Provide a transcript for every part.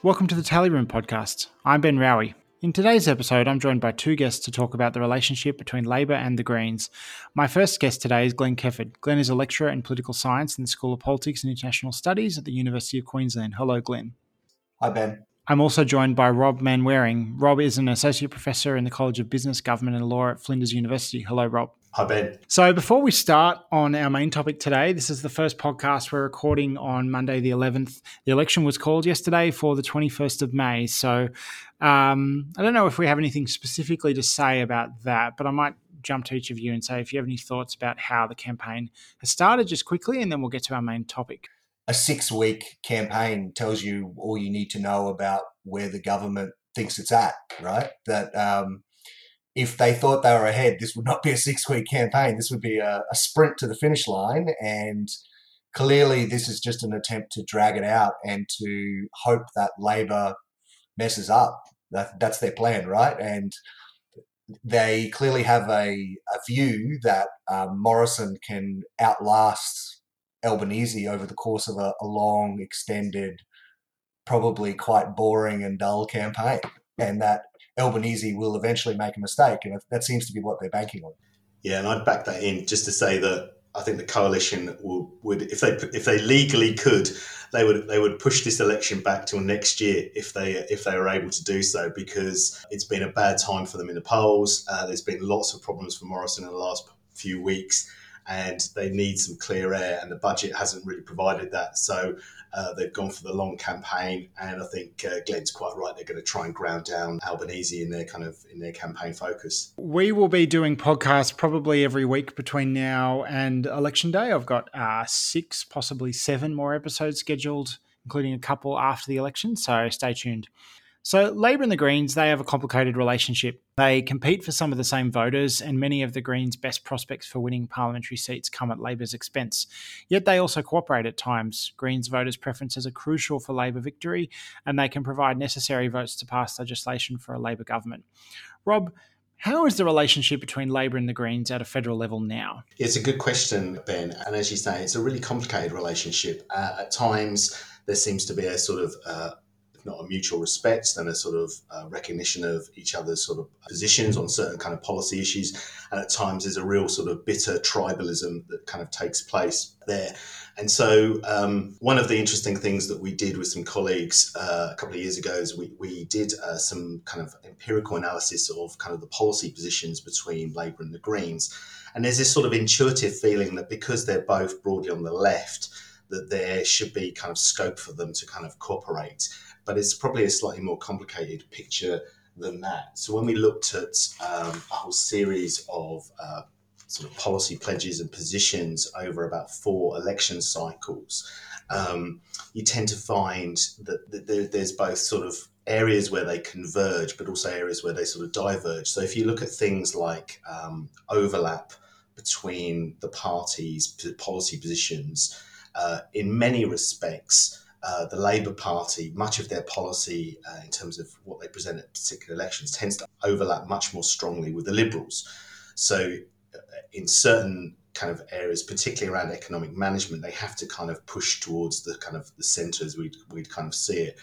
Welcome to the Tally Room podcast. I'm Ben Raue. In today's episode, I'm joined by two guests to talk about the relationship between Labor and the Greens. My first guest today is Glenn Kefford. Glenn is a lecturer in political science in the School of Politics and International Studies at the University of Queensland. Hello, Glenn. Hi, Ben. I'm also joined by Rob Manwaring. Rob is an associate professor in the College of Business, Government and Law at Flinders University. Hello, Rob. Hi, Ben. So, before we start on our main topic today, this is the first podcast we're recording on Monday, the 11th. The election was called yesterday for the 21st of May. So, um, I don't know if we have anything specifically to say about that, but I might jump to each of you and say if you have any thoughts about how the campaign has started, just quickly, and then we'll get to our main topic. A six week campaign tells you all you need to know about where the government thinks it's at, right? That um, if they thought they were ahead, this would not be a six week campaign. This would be a, a, sprint to the finish line. And clearly, this is just an attempt to drag it out and to hope that Labor messes up. That, that's their plan, right? And they clearly have a, a view that um, Morrison can outlast Albanese over the course of a, a long, extended, probably quite boring and dull campaign. And that Albanese will eventually make a mistake, and that seems to be what they're banking on. Yeah, and I'd back that in just to say that I think the coalition will, would, if they if they legally could, they would they would push this election back till next year if they if they were able to do so because it's been a bad time for them in the polls. Uh, there's been lots of problems for Morrison in the last few weeks, and they need some clear air, and the budget hasn't really provided that. So uh, they've gone for the long campaign, and I think uh, Glenn's quite right. They're going to try and ground down Albanese in their kind of in their campaign focus. We will be doing podcasts probably every week between now and election day. I've got uh, six, possibly seven more episodes scheduled, including a couple after the election. So stay tuned. So, Labor and the Greens, they have a complicated relationship. They compete for some of the same voters, and many of the Greens' best prospects for winning parliamentary seats come at Labor's expense. Yet they also cooperate at times. Greens voters' preferences are crucial for Labor victory, and they can provide necessary votes to pass legislation for a Labor government. Rob, how is the relationship between Labor and the Greens at a federal level now? It's a good question, Ben. And as you say, it's a really complicated relationship. Uh, at times, there seems to be a sort of uh, not a mutual respect then a sort of uh, recognition of each other's sort of positions on certain kind of policy issues. And at times there's a real sort of bitter tribalism that kind of takes place there. And so um, one of the interesting things that we did with some colleagues uh, a couple of years ago is we, we did uh, some kind of empirical analysis of kind of the policy positions between Labour and the Greens. And there's this sort of intuitive feeling that because they're both broadly on the left, that there should be kind of scope for them to kind of cooperate but it's probably a slightly more complicated picture than that. So when we looked at um, a whole series of uh, sort of policy pledges and positions over about four election cycles, um, you tend to find that, that there, there's both sort of areas where they converge, but also areas where they sort of diverge. So if you look at things like um, overlap between the parties' policy positions, uh, in many respects, uh, the Labour Party, much of their policy uh, in terms of what they present at particular elections tends to overlap much more strongly with the Liberals. So, uh, in certain kind of areas, particularly around economic management, they have to kind of push towards the kind of the centre as we'd, we'd kind of see it.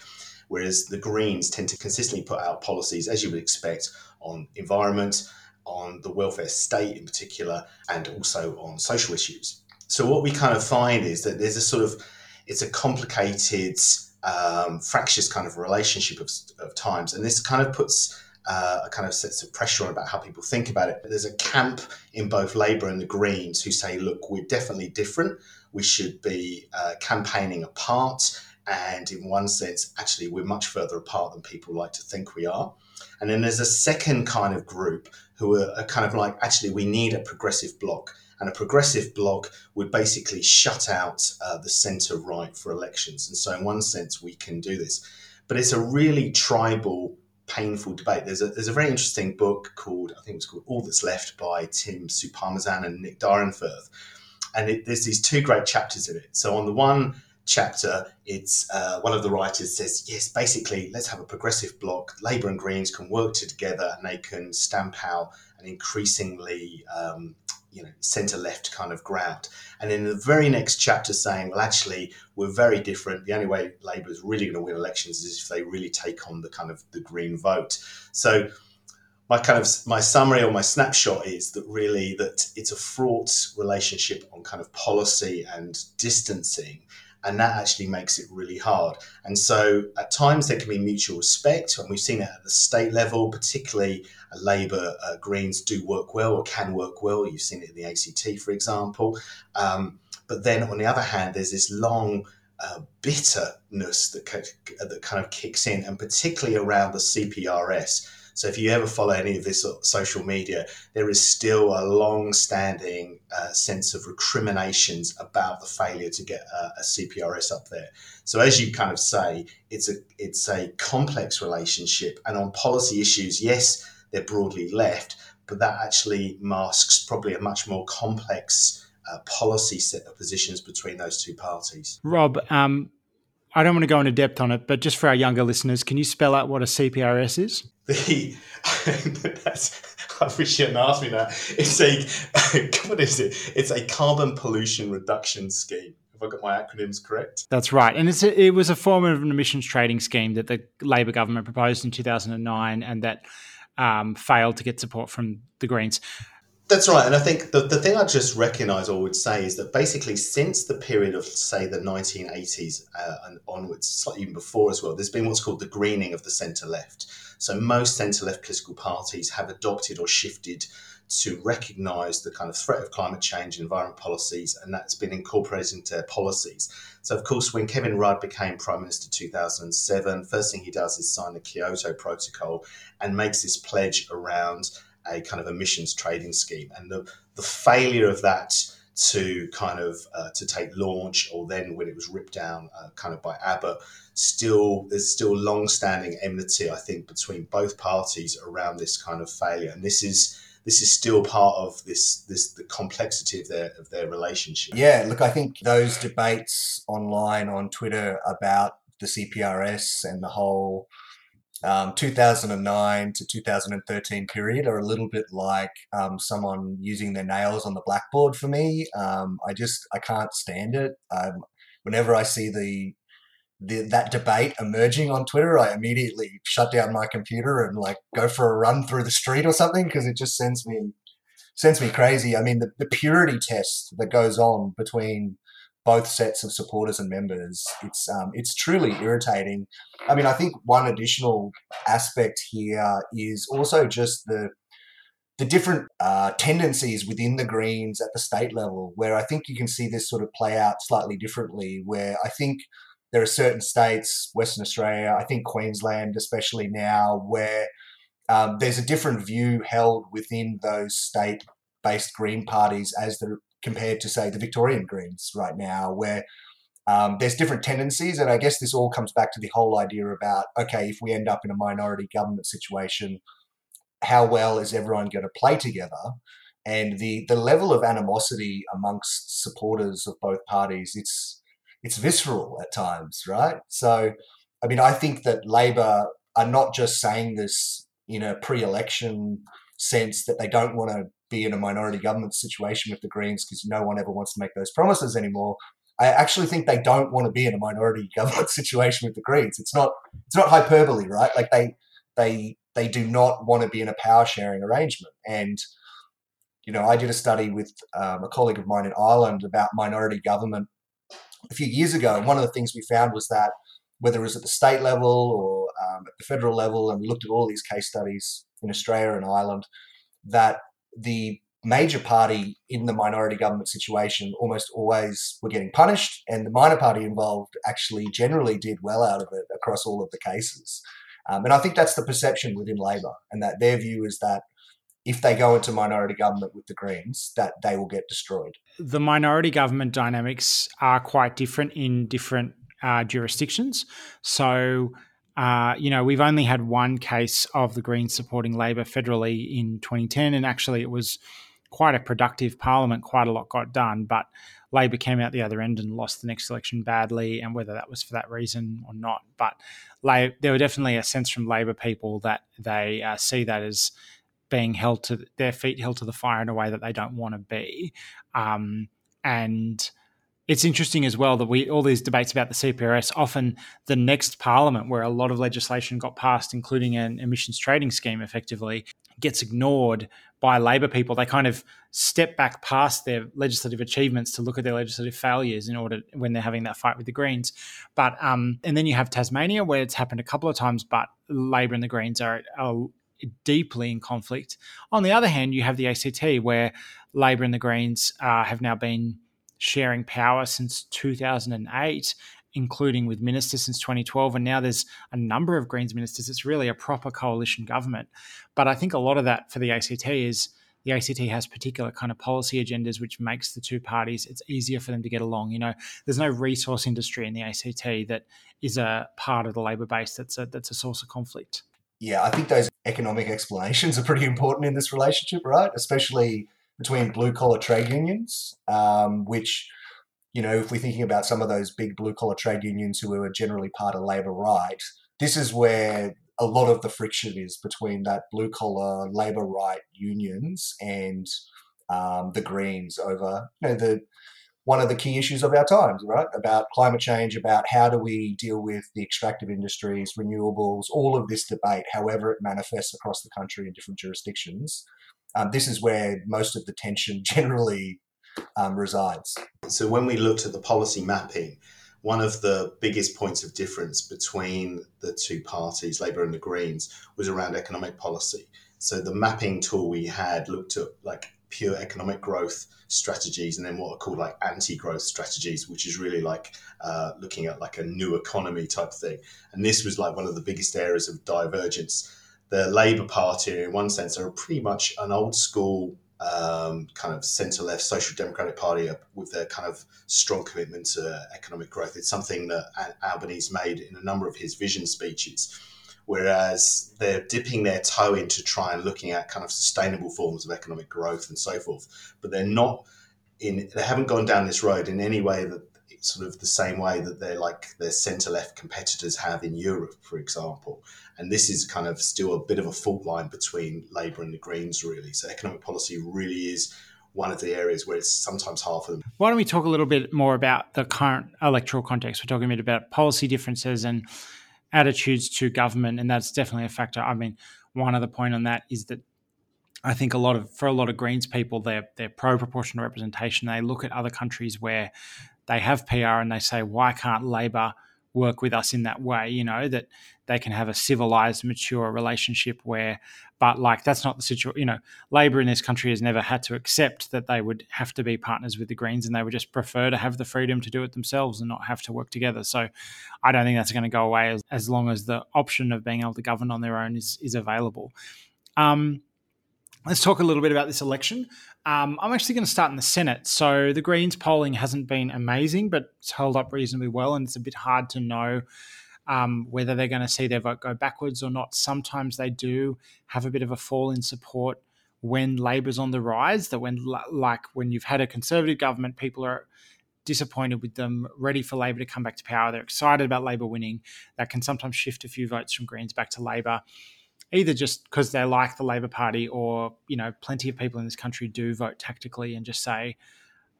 Whereas the Greens tend to consistently put out policies, as you would expect, on environment, on the welfare state in particular, and also on social issues. So, what we kind of find is that there's a sort of it's a complicated, um, fractious kind of relationship of, of times, and this kind of puts uh, a kind of sets of pressure on about how people think about it. There's a camp in both Labour and the Greens who say, look, we're definitely different. We should be uh, campaigning apart. And in one sense, actually, we're much further apart than people like to think we are. And then there's a second kind of group who are, are kind of like, actually, we need a progressive bloc and a progressive bloc would basically shut out uh, the centre right for elections. And so, in one sense, we can do this. But it's a really tribal, painful debate. There's a, there's a very interesting book called, I think it's called All That's Left by Tim Soutphommasane and Nick Dyrenfurth. And it, there's these two great chapters in it. So, on the one, chapter, it's uh, one of the writers says, yes, basically, let's have a progressive bloc. Labour and Greens can work together and they can stamp out an increasingly um, you know centre left kind of ground. And in the very next chapter, saying, well, actually, we're very different. The only way Labour is really going to win elections is if they really take on the kind of the Green vote. So my kind of my summary or my snapshot is that really that it's a fraught relationship on kind of policy and distancing and that actually makes it really hard and so at times there can be mutual respect and we've seen it at the state level particularly labour uh, greens do work well or can work well. You've seen it in the ACT for example. Um, but then on the other hand there's this long uh, bitterness that, that kind of kicks in and particularly around the CPRS so if you ever follow any of this social media, there is still a long-standing uh, sense of recriminations about the failure to get a, a, CPRS up there. So as you kind of say, it's a it's a complex relationship, and on policy issues, yes, they're broadly left, but that actually masks probably a much more complex. Uh, policy set of positions between those two parties. Rob, um, I don't want to go into depth on it, but just for our younger listeners, can you spell out what a CPRS is? The that's, I wish you hadn't asked me that. It's a what is it? It's a carbon pollution reduction scheme. Have I got my acronyms correct? That's right, and it's a, it was a form of an emissions trading scheme that the Labor government proposed in two thousand and nine, and that um, failed to get support from the Greens. That's right. And I think the, the thing I just recognise or would say is that basically since the period of, say, the 1980s uh, and onwards, slightly even before as well, there's been what's called the greening of the centre left. So most centre left political parties have adopted or shifted to recognise the kind of threat of climate change and environment policies, and that's been incorporated into their policies. So, of course, when Kevin Rudd became Prime Minister 2007, first thing he does is sign the Kyoto Protocol and makes this pledge around a kind of emissions trading scheme. And the, the failure of that to kind of uh, to take launch, or then when it was ripped down, uh, kind of by Abbott, still there's still long-standing enmity, I think, between both parties around this kind of failure. And this is this is still part of this this the complexity of their of their relationship. Yeah, look, I think those debates online on Twitter about the CPRS and the whole um, 2009 to 2013 period are a little bit like um, someone using their nails on the blackboard for me. Um, I just I can't stand it. Um, whenever I see the, the that debate emerging on Twitter, I immediately shut down my computer and like go for a run through the street or something because it just sends me sends me crazy. I mean, the, the purity test that goes on between both sets of supporters and members. It's um, it's truly irritating. I mean, I think one additional aspect here is also just the the different uh, tendencies within the Greens at the state level, where I think you can see this sort of play out slightly differently. Where I think there are certain states, Western Australia, I think Queensland, especially now, where um, there's a different view held within those state based Green parties as the compared to, say, the Victorian Greens right now, where um, there's different tendencies. And I guess this all comes back to the whole idea about okay, if we end up in a minority government situation, how well is everyone going to play together? And the, the level of animosity amongst supporters of both parties, it's it's visceral at times, right? So, I mean, I think that Labor are not just saying this in a pre-election sense that they don't want to be in a minority government situation with the Greens because no one ever wants to make those promises anymore. I actually think they don't want to be in a minority government situation with the Greens. It's not it's not hyperbole, right? Like they they they do not want to be in a power sharing arrangement. And you know, I did a study with um, a colleague of mine in Ireland about minority government a few years ago, and one of the things we found was that whether it was at the state level or um, at the federal level, and we looked at all these case studies in Australia and Ireland, that the major party in the minority government situation almost always were getting punished, and the minor party involved actually generally did well out of it across all of the cases. Um, and I think that's the perception within Labor, and that their view is that if they go into minority government with the Greens, that they will get destroyed. The minority government dynamics are quite different in different uh, jurisdictions. So uh, you know, we've only had one case of the Greens supporting Labor federally in 2010, and actually it was quite a productive parliament, quite a lot got done, but Labor came out the other end and lost the next election badly, and whether that was for that reason or not. But there were definitely a sense from Labor people that they uh, see that as being held to their feet held to the fire in a way that they don't want to be. Um, and it's interesting as well that we all these debates about the CPRS often the next parliament where a lot of legislation got passed including an emissions trading scheme effectively gets ignored by labor people they kind of step back past their legislative achievements to look at their legislative failures in order when they're having that fight with the greens but um, and then you have Tasmania where it's happened a couple of times but labor and the greens are, are deeply in conflict on the other hand you have the ACT where labor and the greens uh, have now been sharing power since 2008, including with ministers since 2012. And now there's a number of Greens ministers. It's really a proper coalition government. But I think a lot of that for the ACT is the ACT has particular kind of policy agendas, which makes the two parties, it's easier for them to get along. You know, there's no resource industry in the ACT that is a part of the Labor base that's a, that's a source of conflict. Yeah, I think those economic explanations are pretty important in this relationship, right? Especially between blue collar trade unions, um, which, you know, if we're thinking about some of those big blue collar trade unions who are generally part of labour right, this is where a lot of the friction is between that blue collar labour right unions and um, the Greens over you know the one of the key issues of our times, right? About climate change, about how do we deal with the extractive industries, renewables, all of this debate, however it manifests across the country in different jurisdictions um, this is where most of the tension generally um, resides. So when we looked at the policy mapping, one of the biggest points of difference between the two parties, Labour and the Greens, was around economic policy. So the mapping tool we had looked at like pure economic growth strategies and then what are called like anti-growth strategies which is really like uh, looking at like a new economy type thing and this was like one of the biggest areas of divergence the Labour Party, in one sense, are pretty much an old school um, kind of centre left social democratic party with their kind of strong commitment to economic growth. It's something that Albanese made in a number of his vision speeches. Whereas they're dipping their toe into try and looking at kind of sustainable forms of economic growth and so forth, but they're not in. They haven't gone down this road in any way that sort of the same way that they're like their centre left competitors have in Europe, for example. And this is kind of still a bit of a fault line between Labour and the Greens, really. So economic policy really is one of the areas where it's sometimes hard for them. Why don't we talk a little bit more about the current electoral context? We're talking a bit about policy differences and attitudes to government, and that's definitely a factor. I mean, one other point on that is that I think a lot of for a lot of Greens people, they're they're pro proportional representation. They look at other countries where they have PR and they say, why can't Labor work with us in that way? You know that they can have a civilized, mature relationship where, but like that's not the situation. You know, Labor in this country has never had to accept that they would have to be partners with the Greens, and they would just prefer to have the freedom to do it themselves and not have to work together. So, I don't think that's going to go away as, as long as the option of being able to govern on their own is is available. Um, let's talk a little bit about this election. Um, I'm actually going to start in the Senate. So the Greens polling hasn't been amazing, but it's held up reasonably well, and it's a bit hard to know um, whether they're going to see their vote go backwards or not. Sometimes they do have a bit of a fall in support when Labor's on the rise. That when, like, when you've had a Conservative government, people are disappointed with them, ready for Labor to come back to power. They're excited about Labor winning. That can sometimes shift a few votes from Greens back to Labor either just because they like the Labor Party or, you know, plenty of people in this country do vote tactically and just say,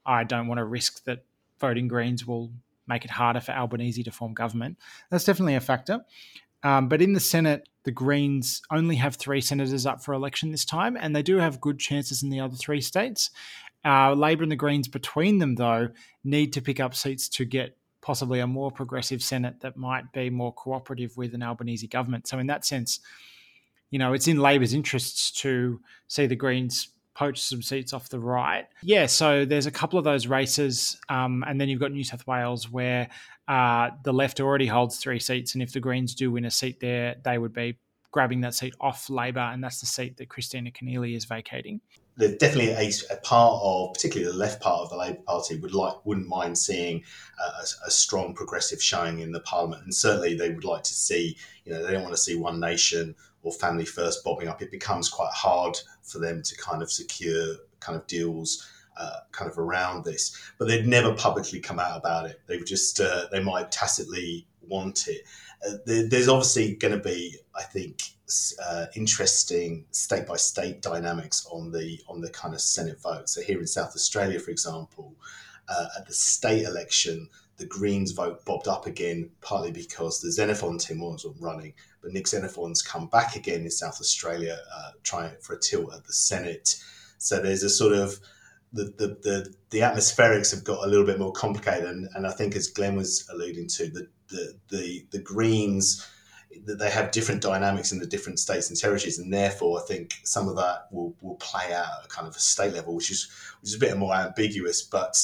I don't want to risk that voting Greens will make it harder for Albanese to form government. That's definitely a factor. Um, but in the Senate, the Greens only have three senators up for election this time, and they do have good chances in the other three states. Uh, Labor and the Greens between them, though, need to pick up seats to get possibly a more progressive Senate that might be more cooperative with an Albanese government. So, in that sense, you know, it's in Labor's interests to see the Greens poach some seats off the right. Yeah, so there's a couple of those races, um, and then you've got New South Wales where uh, the left already holds three seats, and if the Greens do win a seat there, they would be grabbing that seat off Labor, and that's the seat that Kristina Keneally is vacating. There's definitely a, a, part of, particularly the left part of the Labor Party, would like wouldn't mind seeing a, a, strong progressive showing in the Parliament, and certainly they would like to see. You know, they don't want to see one nation or family first bobbing up, it becomes quite hard for them to kind of secure kind of deals uh, kind of around this, but they'd never publicly come out about it. They would just uh, they might tacitly want it. Uh, there, there's obviously going to be, I think, uh, interesting state by state dynamics on the on the kind of Senate vote. So here in South Australia, for example, uh, at the state election, the Greens vote bobbed up again, partly because the Xenophon Team wasn't running, but Nick Xenophon's come back again in South Australia, uh, trying for a tilt at the Senate. So there's a sort of the, the, the, the atmospherics have got a little bit more complicated, and, and I think as Glenn was alluding to, the the the, the Greens they have different dynamics in the different states and territories, and therefore I think some of that will, will play out at kind of a state level, which is which is a bit more ambiguous. But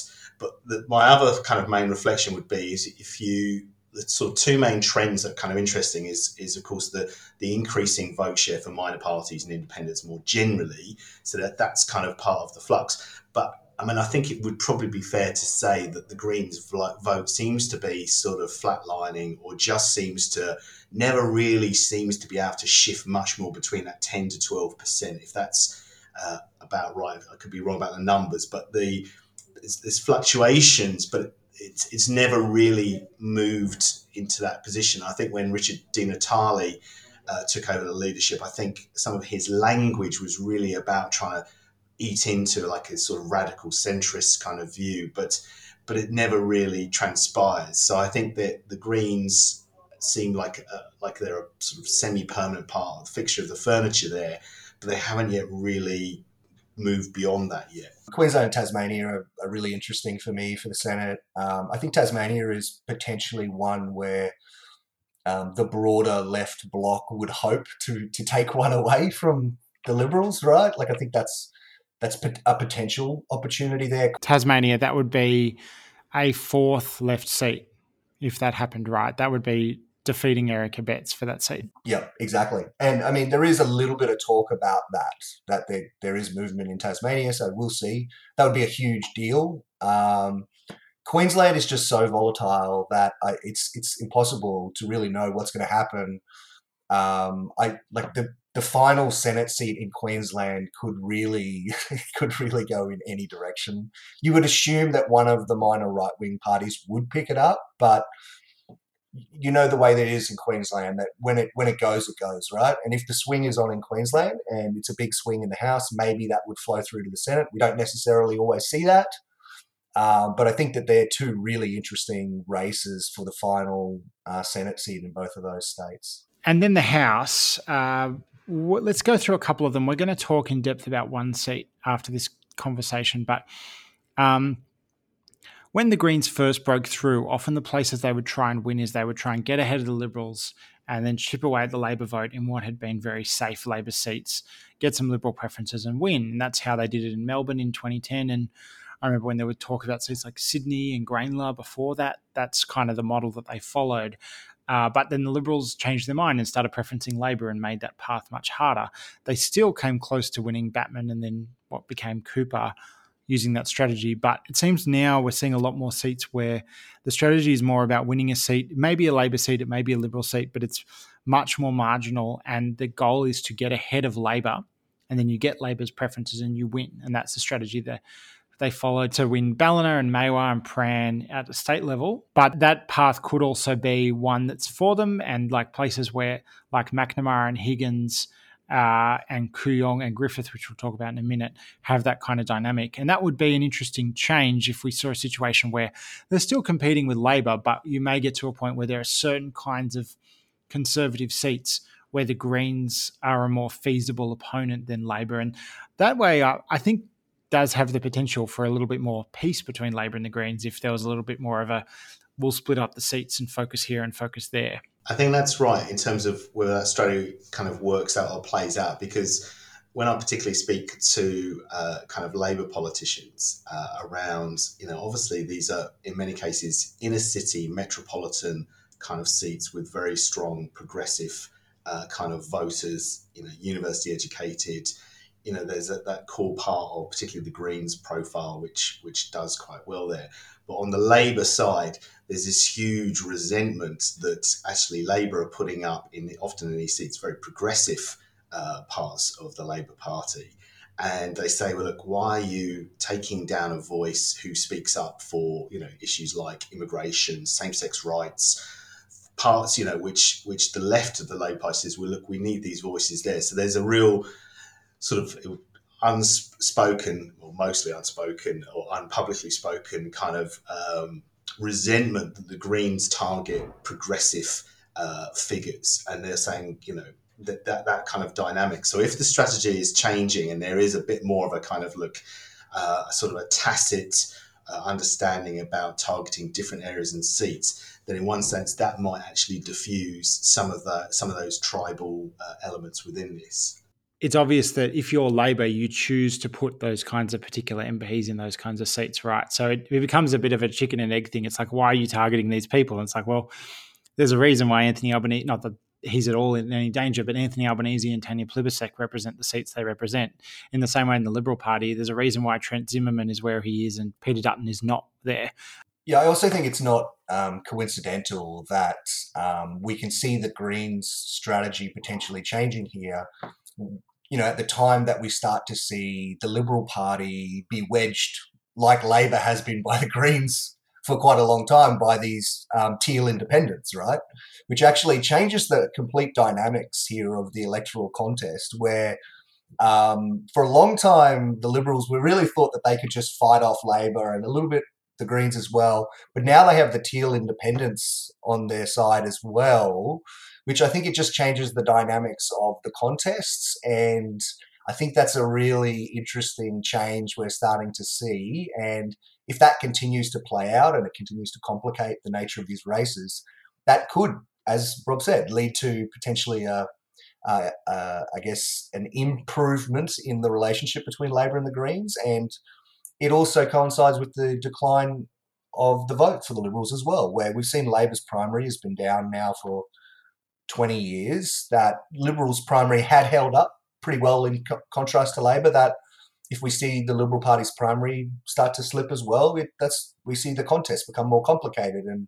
but the, my other kind of main reflection would be is if you the sort of two main trends that are kind of interesting is is of course the the increasing vote share for minor parties and independents more generally. So that that's kind of part of the flux. But I mean, I think it would probably be fair to say that the Greens vote seems to be sort of flatlining, or just seems to never really seems to be able to shift much more between that ten to twelve percent. If that's uh, about right, I could be wrong about the numbers, but the there's, there's fluctuations, but it's it's never really moved into that position. I think when Richard Di Natale uh, took over the leadership, I think some of his language was really about trying to eat into like a sort of radical centrist kind of view, but but it never really transpires. So I think that the Greens seem like a, like they're a sort of semi-permanent part of the fixture of the furniture there, but they haven't yet really moved beyond that yet. Queensland and Tasmania are, are really interesting for me for the Senate. Um, I think Tasmania is potentially one where um, the broader left bloc would hope to to take one away from the Liberals, right? Like I think that's that's a potential opportunity there. Tasmania, that would be a fourth left seat if that happened right. That would be defeating Eric Abetz for that seat. Yeah, exactly. And I mean, there is a little bit of talk about that, that there, there is movement in Tasmania. So we'll see. That would be a huge deal. Um, Queensland is just so volatile that I, it's it's impossible to really know what's going to happen. Um, I like the the final Senate seat in Queensland could really could really go in any direction. You would assume that one of the minor right wing parties would pick it up, but you know the way that it is in Queensland that when it when it goes, it goes right. And if the swing is on in Queensland and it's a big swing in the House, maybe that would flow through to the Senate. We don't necessarily always see that, um, but I think that they're two really interesting races for the final uh, Senate seat in both of those states. And then the House. Uh, let's go through a couple of them. We're going to talk in depth about one seat after this conversation, but um, when the Greens first broke through, often the places they would try and win is they would try and get ahead of the Liberals and then chip away at the Labor vote in what had been very safe Labor seats, get some Liberal preferences and win. And that's how they did it in Melbourne in 2010. And I remember when there would talk about seats like Sydney and Grayndler before that, that's kind of the model that they followed. Uh, but then the Liberals changed their mind and started preferencing Labor and made that path much harder. They still came close to winning Batman and then what became Cooper using that strategy. But it seems now we're seeing a lot more seats where the strategy is more about winning a seat. It may be a Labor seat, it may be a Liberal seat, but it's much more marginal. And the goal is to get ahead of Labor. And then you get Labor's preferences and you win. And that's the strategy that they followed to win Ballina and Maiwar and Prahran at the state level. But that path could also be one that's for them and like places where like Macnamara and Higgins uh, and Kooyong and Griffith, which we'll talk about in a minute, have that kind of dynamic. And that would be an interesting change if we saw a situation where they're still competing with Labor, but you may get to a point where there are certain kinds of conservative seats where the Greens are a more feasible opponent than Labor. And that way, I, I think does have the potential for a little bit more peace between Labor and the Greens if there was a little bit more of a we'll split up the seats and focus here and focus there. I think that's right in terms of whether that strategy kind of works out or plays out because when I particularly speak to uh, kind of Labour politicians uh, around, you know, obviously these are in many cases inner city, metropolitan kind of seats with very strong progressive uh, kind of voters, you know, university educated. You know, there's a, that core part of particularly the Greens profile, which which does quite well there. But on the Labour side, there's this huge resentment that actually Labour are putting up in the, often in these seats very progressive uh, parts of the Labour Party. and they say, well, look, why are you taking down a voice who speaks up for, you know, issues like immigration, same-sex rights, parts, you know, which which the left of the Labour Party says, well, look, we need these voices there. So there's a real sort of unspoken, or mostly unspoken, or unpublicly spoken kind of um, resentment that the Greens target progressive uh, figures, and they're saying, you know, that, that that kind of dynamic. So if the strategy is changing and there is a bit more of a kind of look, uh, sort of a tacit uh, understanding about targeting different areas and seats, then in one sense that might actually diffuse some of the some of those tribal uh, elements within this. It's obvious that if you're Labor, you choose to put those kinds of particular MPs in those kinds of seats, right? So it, it becomes a bit of a chicken and egg thing. It's like, why are you targeting these people? And it's like, well, there's a reason why Anthony Albanese, not that he's at all in any danger. But Anthony Albanese and Tanya Plibersek represent the seats they represent. In the same way, in the Liberal Party, there's a reason why Trent Zimmerman is where he is and Peter Dutton is not there. Yeah, I also think it's not um, coincidental that um, we can see the Greens' strategy potentially changing here. You know, at the time that we start to see the Liberal Party be wedged, like Labor has been by the Greens for quite a long time by these um, teal independents, right? Which actually changes the complete dynamics here of the electoral contest, where um, for a long time the Liberals were really thought that they could just fight off Labor and a little bit the Greens as well, but now they have the teal independents on their side as well, which I think it just changes the dynamics of the contests and. I think that's a really interesting change we're starting to see. And if that continues to play out and it continues to complicate the nature of these races, that could, as Rob said, lead to potentially a, uh, uh, I guess, an improvement in the relationship between Labor and the Greens. And it also coincides with the decline of the vote for the Liberals as well, where we've seen Labor's primary has been down now for 20 years. That Liberals' primary had held up pretty well in co- contrast to Labor. That if we see the Liberal Party's primary start to slip as well, we, that's we see the contest become more complicated, and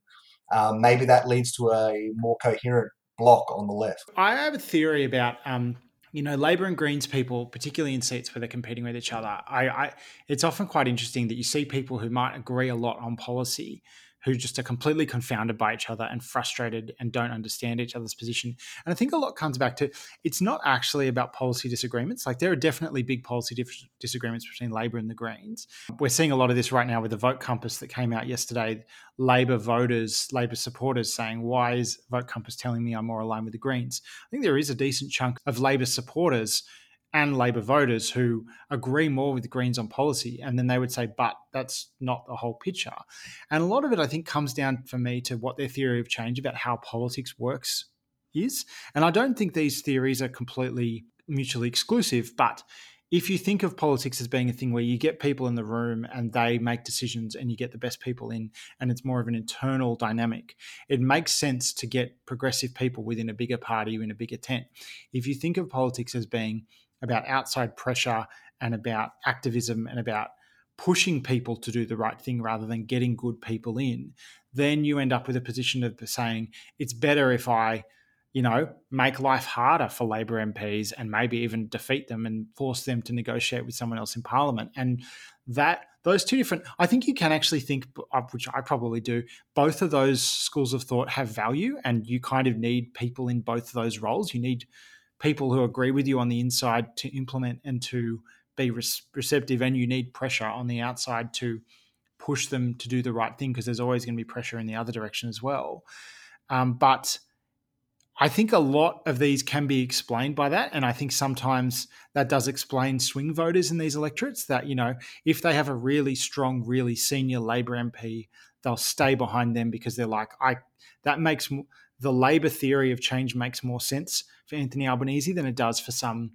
um, maybe that leads to a more coherent block on the left. I have a theory about. Um, you know, Labor and Greens people, particularly in seats where they're competing with each other, I, I, it's often quite interesting that you see people who might agree a lot on policy, who just are completely confounded by each other and frustrated and don't understand each other's position. And I think a lot comes back to it's not actually about policy disagreements. Like there are definitely big policy dif- disagreements between Labor and the Greens. We're seeing a lot of this right now with the vote compass that came out yesterday. Labor voters, Labor supporters saying, why is Vote Compass telling me I'm more aligned with the Greens? I think there is a decent chunk of Labor supporters and Labor voters who agree more with the Greens on policy. And then they would say, but that's not the whole picture. And a lot of it, I think, comes down for me to what their theory of change about how politics works is. And I don't think these theories are completely mutually exclusive, but if you think of politics as being a thing where you get people in the room and they make decisions and you get the best people in and it's more of an internal dynamic it makes sense to get progressive people within a bigger party in a bigger tent if you think of politics as being about outside pressure and about activism and about pushing people to do the right thing rather than getting good people in, then you end up with a position of saying it's better if I, you know, make life harder for Labor MPs and maybe even defeat them and force them to negotiate with someone else in Parliament. And that those two different, I think you can actually think, uh, which I probably do, both of those schools of thought have value, and you kind of need people in both of those roles. You need people who agree with you on the inside to implement and to be receptive, and you need pressure on the outside to push them to do the right thing because there's always going to be pressure in the other direction as well. Um, but I think a lot of these can be explained by that. And I think sometimes that does explain swing voters in these electorates that, you know, if they have a really strong, really senior Labor MP, they'll stay behind them because they're like, I, that makes the Labor theory of change makes more sense for Anthony Albanese than it does for some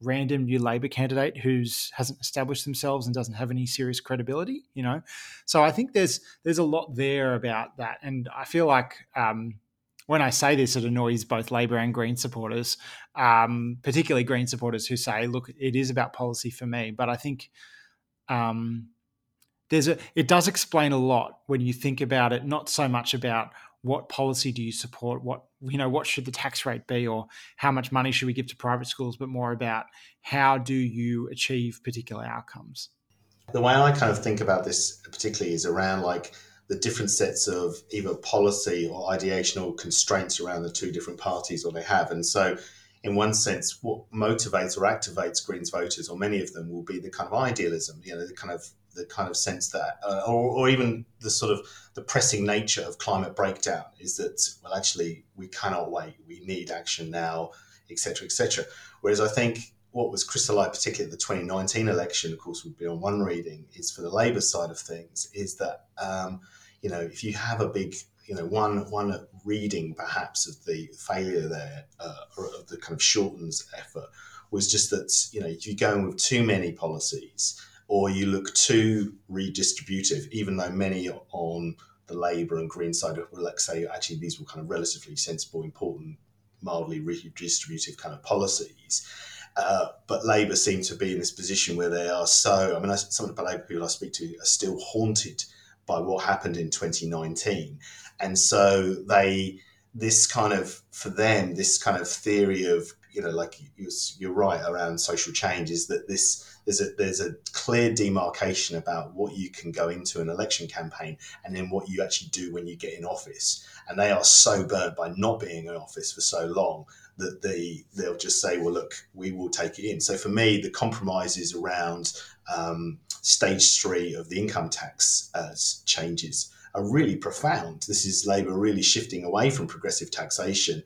random new Labor candidate who's hasn't established themselves and doesn't have any serious credibility. You know, so I think there's there's a lot there about that, and I feel like. Um, when I say this, it annoys both Labor and Green supporters, um, particularly Green supporters who say, "Look, it is about policy for me." But I think um, there's a it does explain a lot when you think about it. Not so much about what policy do you support, what you know, what should the tax rate be or how much money should we give to private schools, but more about how do you achieve particular outcomes. The way I kind of think about this particularly is around like the different sets of either policy or ideational constraints around the two different parties or they have. And so in one sense, what motivates or activates Greens voters, or many of them, will be the kind of idealism, you know, the kind of the kind of sense that, uh, or, or even the sort of the pressing nature of climate breakdown is that well, actually, we cannot wait. We need action now, etc., etc. Whereas I think what was crystallized, particularly the 2019 election, of course, would be on one reading, is for the Labour side of things, is that um, you know if you have a big you know one one reading perhaps of the failure there uh, or of the kind of Shorten's effort was just that you know if you're going with too many policies or you look too redistributive even though many on the Labour and Green side will like say actually these were kind of relatively sensible important mildly redistributive kind of policies uh, but Labour seem to be in this position where they are so. I mean, some of the Labour people I speak to are still haunted by what happened in 2019, and so they this kind of for them this kind of theory of you know like you're, you're right around social change is that this there's a there's a clear demarcation about what you can go into an election campaign and then what you actually do when you get in office and they are so burnt by not being in office for so long that they they'll just say well look we will take it in so for me the compromises around um, stage three of the income tax uh, changes are really profound. This is Labour really shifting away from progressive taxation.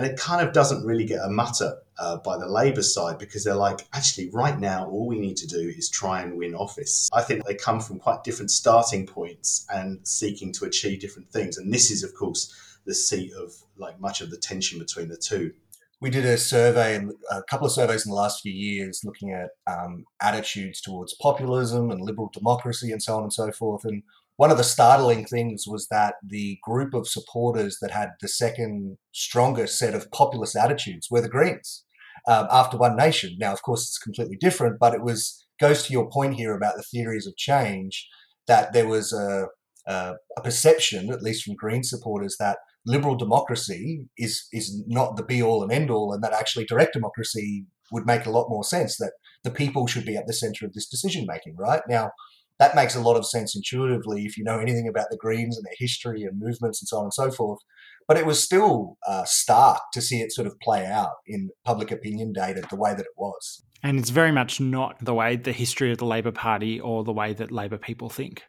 And it kind of doesn't really get a mutter uh, by the Labour side because they're like, actually, right now, all we need to do is try and win office. I think they come from quite different starting points and seeking to achieve different things. And this is, of course, the seat of like much of the tension between the two. We did a survey, and a couple of surveys in the last few years, looking at um, attitudes towards populism and liberal democracy and so on and so forth. And one of the startling things was that the group of supporters that had the second strongest set of populist attitudes were the Greens um, after One Nation. Now, of course, it's completely different, but it was goes to your point here about the theories of change that there was a, a, a perception, at least from Green supporters, that liberal democracy is is not the be all and end all, and that actually direct democracy would make a lot more sense. That the people should be at the center of this decision making. Right now, that makes a lot of sense intuitively if you know anything about the Greens and their history and movements and so on and so forth. But it was still uh, stark to see it sort of play out in public opinion data the way that it was. And it's very much not the way the history of the Labor Party or the way that Labor people think.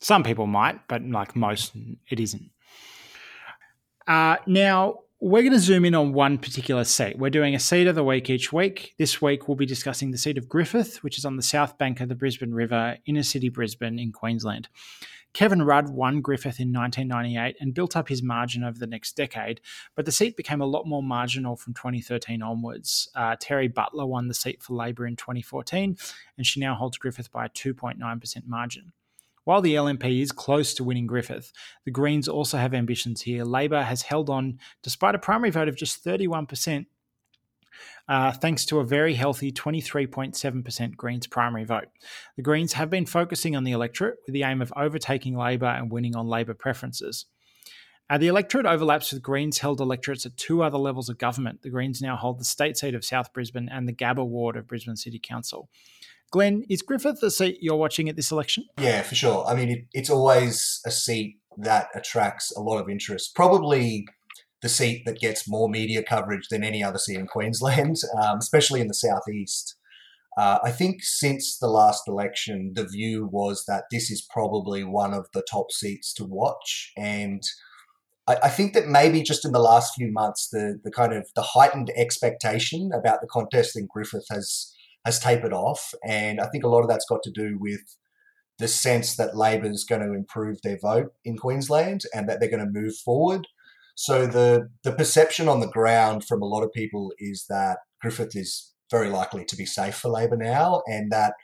Some people might, but like most, it isn't. Uh, now, we're going to zoom in on one particular seat. We're doing a seat of the week each week. This week, we'll be discussing the seat of Griffith, which is on the south bank of the Brisbane River, inner city Brisbane in Queensland. Kevin Rudd won Griffith in 1998 and built up his margin over the next decade, but the seat became a lot more marginal from 2013 onwards. Uh, Terri Butler won the seat for Labor in 2014, and she now holds Griffith by a 2.9% margin. While the LNP is close to winning Griffith, the Greens also have ambitions here. Labor has held on despite a primary vote of just 31%, uh, thanks to a very healthy 23.7% Greens primary vote. The Greens have been focusing on the electorate with the aim of overtaking Labor and winning on Labor preferences. Uh, the electorate overlaps with Greens held electorates at two other levels of government. The Greens now hold the state seat of South Brisbane and the Gabba ward of Brisbane City Council. Glenn, is Griffith the seat you're watching at this election? Yeah, for sure. I mean, it, it's always a seat that attracts a lot of interest. Probably the seat that gets more media coverage than any other seat in Queensland, um, especially in the southeast. Uh, I think since the last election, the view was that this is probably one of the top seats to watch, and I, I think that maybe just in the last few months, the the kind of the heightened expectation about the contest in Griffith has has tapered off. And I think a lot of that's got to do with the sense that Labor is going to improve their vote in Queensland and that they're going to move forward. So the the perception on the ground from a lot of people is that Griffith is very likely to be safe for Labor now, and that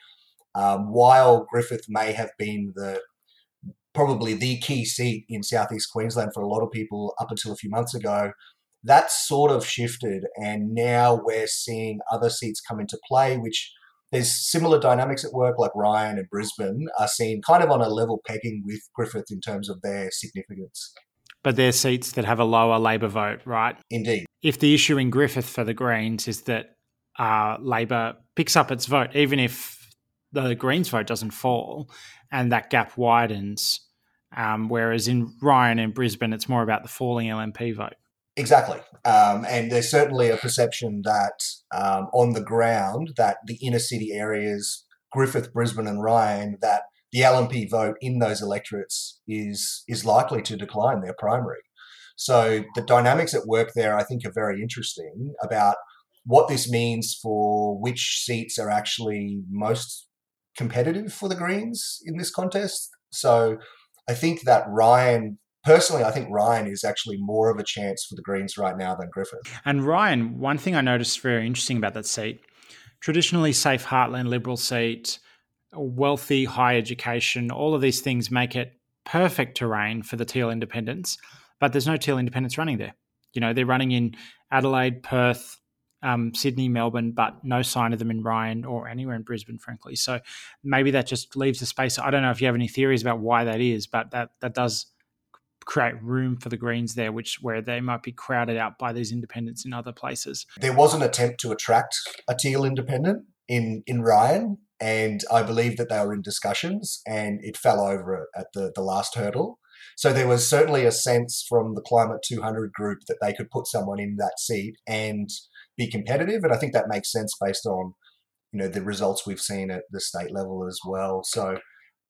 um, while Griffith may have been the probably the key seat in southeast Queensland for a lot of people up until a few months ago, that's sort of shifted, and now we're seeing other seats come into play, which there's similar dynamics at work, like Ryan and Brisbane are seen kind of on a level pegging with Griffith in terms of their significance. but they're seats that have a lower Labor vote, right? Indeed. If the issue in Griffith for the Greens is that uh, Labor picks up its vote, even if the Greens vote doesn't fall and that gap widens, um, whereas in Ryan and Brisbane, it's more about the falling LNP vote. Exactly. Um, and there's certainly a perception that um, on the ground that the inner city areas, Griffith, Brisbane, and Ryan, that the LNP vote in those electorates is is likely to decline their primary. So the dynamics at work there, I think, are very interesting about what this means for which seats are actually most competitive for the Greens in this contest. So I think that Ryan personally, I think Ryan is actually more of a chance for the Greens right now than Griffith. And Ryan, one thing I noticed very interesting about that seat, traditionally safe heartland Liberal seat, wealthy, high education, all of these things make it perfect terrain for the Teal Independents, but there's no Teal Independents running there. You know, they're running in Adelaide, Perth, um, Sydney, Melbourne, but no sign of them in Ryan or anywhere in Brisbane, frankly. So maybe that just leaves the space. I don't know if you have any theories about why that is, but that that does create room for the Greens there, which where they might be crowded out by these independents in other places. There was an attempt to attract a Teal independent in in Ryan, and I believe that they were in discussions, and it fell over at the the last hurdle. So there was certainly a sense from the Climate 200 group that they could put someone in that seat and be competitive, and I think that makes sense based on you know the results we've seen at the state level as well. So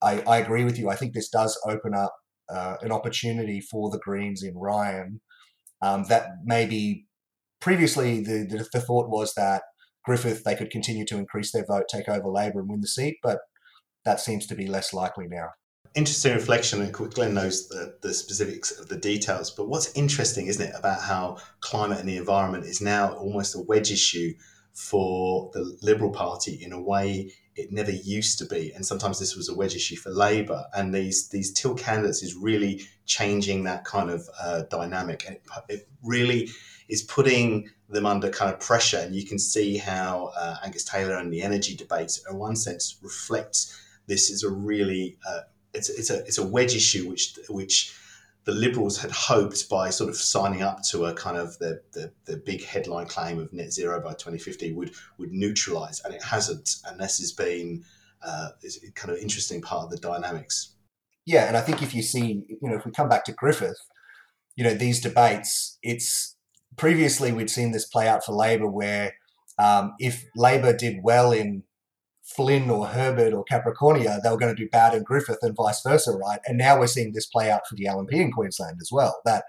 I, I agree with you. I think this does open up uh, an opportunity for the Greens in Ryan um, that maybe previously the, the, the thought was that Griffith they could continue to increase their vote, take over Labor, and win the seat, but that seems to be less likely now. Interesting reflection, and Glenn knows the, the specifics of the details. But what's interesting, isn't it, about how climate and the environment is now almost a wedge issue for the Liberal Party in a way it never used to be. And sometimes this was a wedge issue for Labor. And these these Teal candidates is really changing that kind of uh, dynamic. And it, it, really is putting them under kind of pressure. And you can see how uh, Angus Taylor and the energy debates, in one sense, reflects this is a really uh, it's, it's a it's a wedge issue which which the Liberals had hoped by sort of signing up to a kind of the, the, the big headline claim of net zero by 2050 would would neutralise, and it hasn't. And this has been uh, is kind of interesting part of the dynamics. Yeah, and I think if you see, you know, if we come back to Griffith, you know, these debates, it's previously we'd seen this play out for Labor where um, if Labor did well in Flynn or Herbert or Capricornia, they were going to do bad in Griffith and vice versa, right? And now we're seeing this play out for the LNP in Queensland as well. That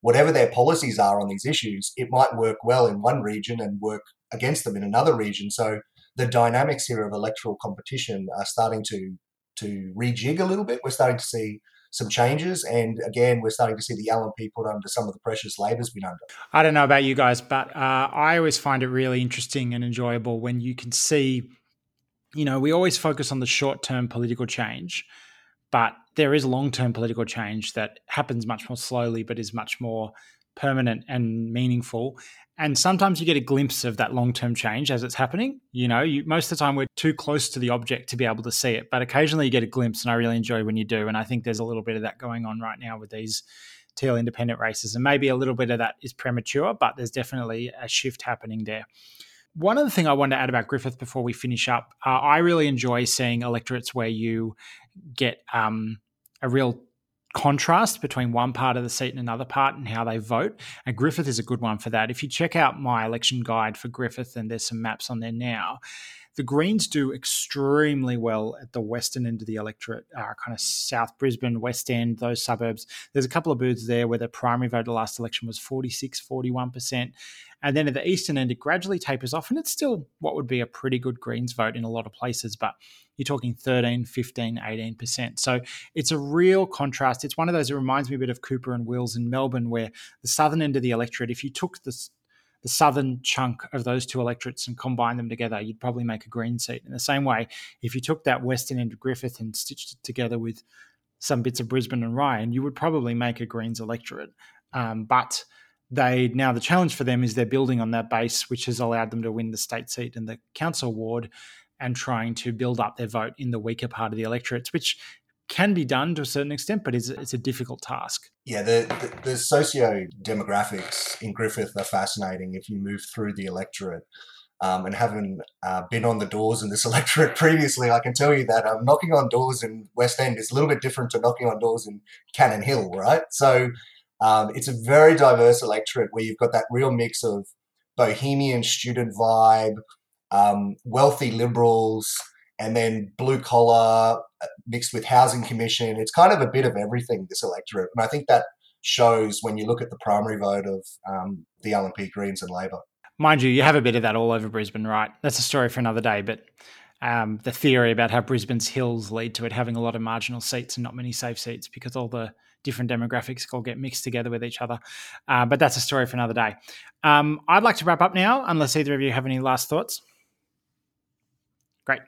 whatever their policies are on these issues, it might work well in one region and work against them in another region. So the dynamics here of electoral competition are starting to to rejig a little bit. We're starting to see some changes, and again, we're starting to see the LNP put under some of the pressures Labor's been under. I don't know about you guys, but uh, I always find it really interesting and enjoyable when you can see you know, we always focus on the short term political change, but there is long term political change that happens much more slowly, but is much more permanent and meaningful. And sometimes you get a glimpse of that long term change as it's happening. You know, you, most of the time we're too close to the object to be able to see it, but occasionally you get a glimpse, and I really enjoy when you do. And I think there's a little bit of that going on right now with these Teal independent races. And maybe a little bit of that is premature, but there's definitely a shift happening there. One other thing I wanted to add about Griffith before we finish up, uh, I really enjoy seeing electorates where you get um, a real contrast between one part of the seat and another part and how they vote. And Griffith is a good one for that. If you check out my election guide for Griffith, and there's some maps on there now, the Greens do extremely well at the western end of the electorate, uh, kind of South Brisbane, West End, those suburbs. There's a couple of booths there where the primary vote the last election was 46, 41%. And then at the eastern end, it gradually tapers off, and it's still what would be a pretty good Greens vote in a lot of places, but you're talking 13, 15, 18%. So it's a real contrast. It's one of those, it reminds me a bit of Cooper and Wills in Melbourne, where the southern end of the electorate, if you took the, the southern chunk of those two electorates and combine them together, you'd probably make a Green seat. In the same way, if you took that western end of Griffith and stitched it together with some bits of Brisbane and Ryan, you would probably make a Greens electorate. Um, but they now the challenge for them is they're building on that base, which has allowed them to win the state seat and the council ward, and trying to build up their vote in the weaker part of the electorates, which can be done to a certain extent, but it's, it's a difficult task. Yeah, the, the, the socio demographics in Griffith are fascinating if you move through the electorate. Um, and having uh, been on the doors in this electorate previously, I can tell you that um, knocking on doors in West End is a little bit different to knocking on doors in Cannon Hill, right? So um, it's a very diverse electorate where you've got that real mix of bohemian student vibe, um, wealthy liberals, and then blue collar mixed with housing commission. It's kind of a bit of everything, this electorate. And I think that shows when you look at the primary vote of um, the LNP Greens and Labor. Mind you, you have a bit of that all over Brisbane, right? That's a story for another day. But um, the theory about how Brisbane's hills lead to it having a lot of marginal seats and not many safe seats because all the different demographics all get mixed together with each other. Uh, but that's a story for another day. Um, I'd like to wrap up now, unless either of you have any last thoughts. Great.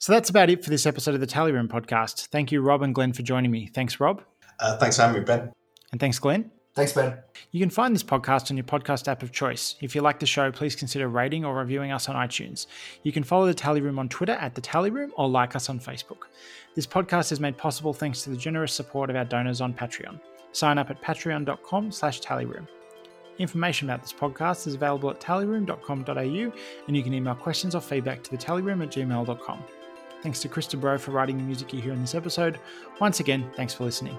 So that's about it for this episode of the Tally Room podcast. Thank you, Rob and Glenn, for joining me. Thanks, Rob. Uh, thanks for having me, Ben. And thanks, Glenn. Thanks, Ben. You can find this podcast on your podcast app of choice. If you like the show, please consider rating or reviewing us on iTunes. You can follow the Tally Room on Twitter at the Tally Room or like us on Facebook. This podcast is made possible thanks to the generous support of our donors on Patreon. Sign up at patreon.com slash tallyroom. Information about this podcast is available at tallyroom.com.au and you can email questions or feedback to the tallyroom at gmail.com. Thanks to Krista Bro for writing the music you hear in this episode. Once again, thanks for listening.